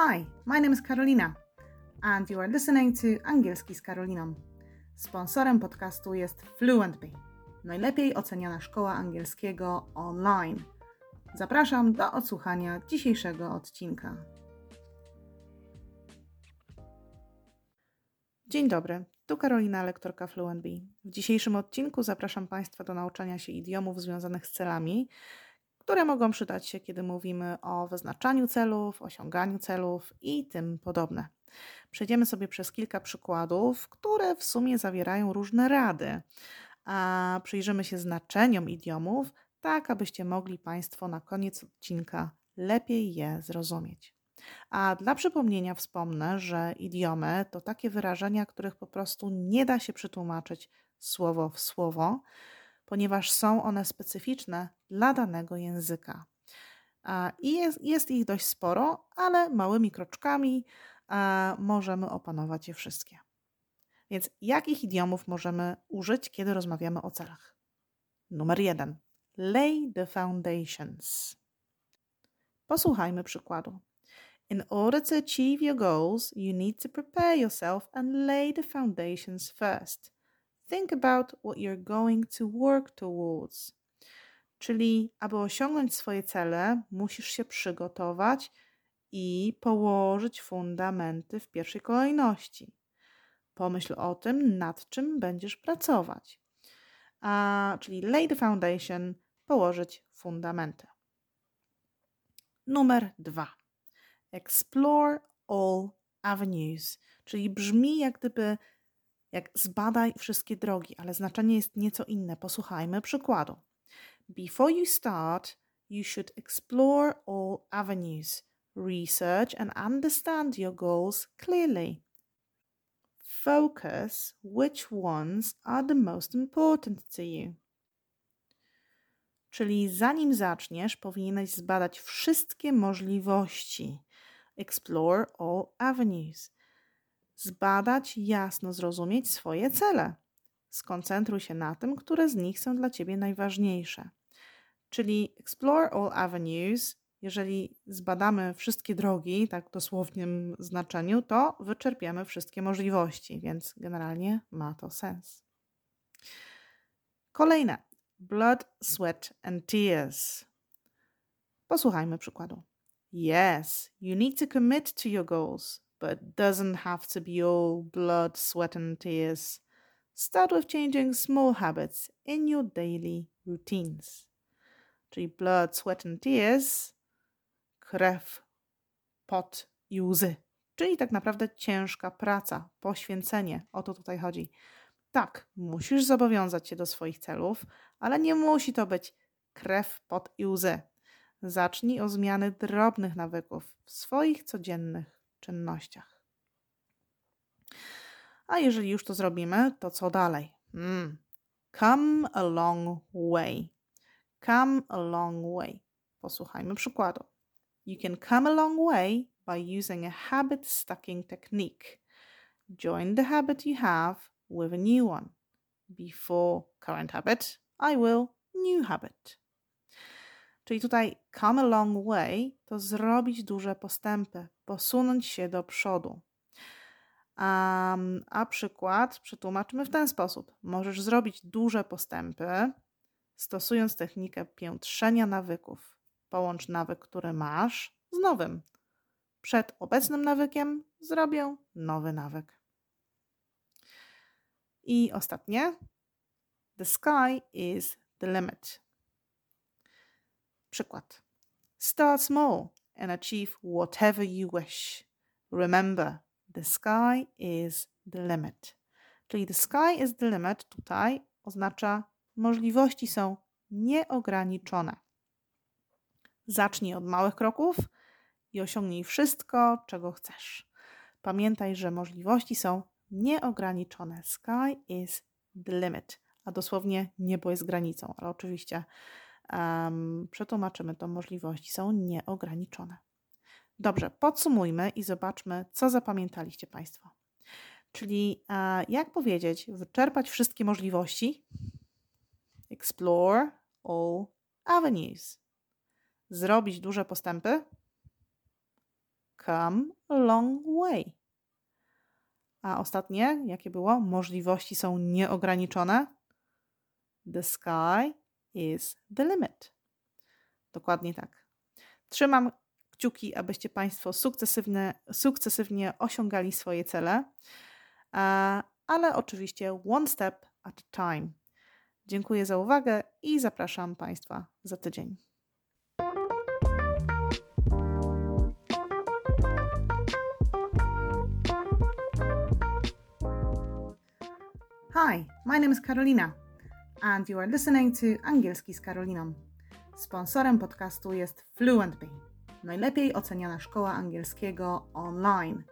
Hi, my name is Karolina and you are listening to Angielski z Karoliną. Sponsorem podcastu jest FluentBee, najlepiej oceniana szkoła angielskiego online. Zapraszam do odsłuchania dzisiejszego odcinka. Dzień dobry, tu Karolina, lektorka FluentBee. W dzisiejszym odcinku zapraszam Państwa do nauczania się idiomów związanych z celami, które mogą przydać się, kiedy mówimy o wyznaczaniu celów, osiąganiu celów i tym podobne. Przejdziemy sobie przez kilka przykładów, które w sumie zawierają różne rady, a przyjrzymy się znaczeniom idiomów, tak abyście mogli Państwo na koniec odcinka lepiej je zrozumieć. A dla przypomnienia wspomnę, że idiomy to takie wyrażenia, których po prostu nie da się przetłumaczyć słowo w słowo, ponieważ są one specyficzne dla danego języka. I jest, jest ich dość sporo, ale małymi kroczkami możemy opanować je wszystkie. Więc jakich idiomów możemy użyć, kiedy rozmawiamy o celach? Numer jeden. Lay the foundations. Posłuchajmy przykładu. In order to achieve your goals, you need to prepare yourself and lay the foundations first. Think about what you're going to work towards. Czyli, aby osiągnąć swoje cele, musisz się przygotować i położyć fundamenty w pierwszej kolejności. Pomyśl o tym, nad czym będziesz pracować. A, czyli lay the foundation, położyć fundamenty. Numer dwa. Explore all avenues, czyli brzmi jak gdyby jak zbadaj wszystkie drogi, ale znaczenie jest nieco inne. Posłuchajmy przykładu. Before you start, you should explore all avenues, research and understand your goals clearly. Focus which ones are the most important to you. Czyli zanim zaczniesz, powinieneś zbadać wszystkie możliwości. Explore all avenues zbadać, jasno zrozumieć swoje cele. Skoncentruj się na tym, które z nich są dla ciebie najważniejsze. Czyli explore all avenues. Jeżeli zbadamy wszystkie drogi, tak w dosłownym znaczeniu, to wyczerpiemy wszystkie możliwości, więc generalnie ma to sens. Kolejne. Blood, sweat and tears. Posłuchajmy przykładu. Yes, you need to commit to your goals but doesn't have to be all blood, sweat, and tears. Start with changing small habits in your daily routines. Czyli blood, sweat and tears, krew, pot i łzy. Czyli tak naprawdę ciężka praca, poświęcenie. O to tutaj chodzi. Tak, musisz zobowiązać się do swoich celów, ale nie musi to być krew, pot i łzy. Zacznij o zmiany drobnych nawyków w swoich codziennych czynnościach. A jeżeli już to zrobimy, to co dalej? Hmm. Come a long way. Come a long way. Posłuchajmy przykładu. You can come a long way by using a habit stacking technique. Join the habit you have with a new one. Before current habit, I will new habit. Czyli tutaj come a long way to zrobić duże postępy, posunąć się do przodu. Um, a przykład przetłumaczymy w ten sposób. Możesz zrobić duże postępy, stosując technikę piętrzenia nawyków. Połącz nawyk, który masz, z nowym. Przed obecnym nawykiem zrobię nowy nawyk. I ostatnie. The sky is the limit. Przykład. Start small and achieve whatever you wish. Remember, the sky is the limit. Czyli the sky is the limit tutaj oznacza możliwości są nieograniczone. Zacznij od małych kroków i osiągnij wszystko, czego chcesz. Pamiętaj, że możliwości są nieograniczone. Sky is the limit, a dosłownie niebo jest granicą, ale oczywiście um, przetłumaczymy to, możliwości są nieograniczone. Dobrze, podsumujmy i zobaczmy, co zapamiętaliście Państwo. Czyli jak powiedzieć, wyczerpać wszystkie możliwości? Explore all avenues. Zrobić duże postępy? come a long way. A ostatnie, jakie było? Możliwości są nieograniczone. The sky is the limit. Dokładnie tak. Trzymam kciuki, abyście Państwo sukcesywnie, sukcesywnie osiągali swoje cele, ale oczywiście one step at a time. Dziękuję za uwagę i zapraszam Państwa za tydzień. Hi, my name is Karolina and you are listening to Angielski z Karoliną. Sponsorem podcastu jest Fluentby, najlepiej oceniana szkoła angielskiego online.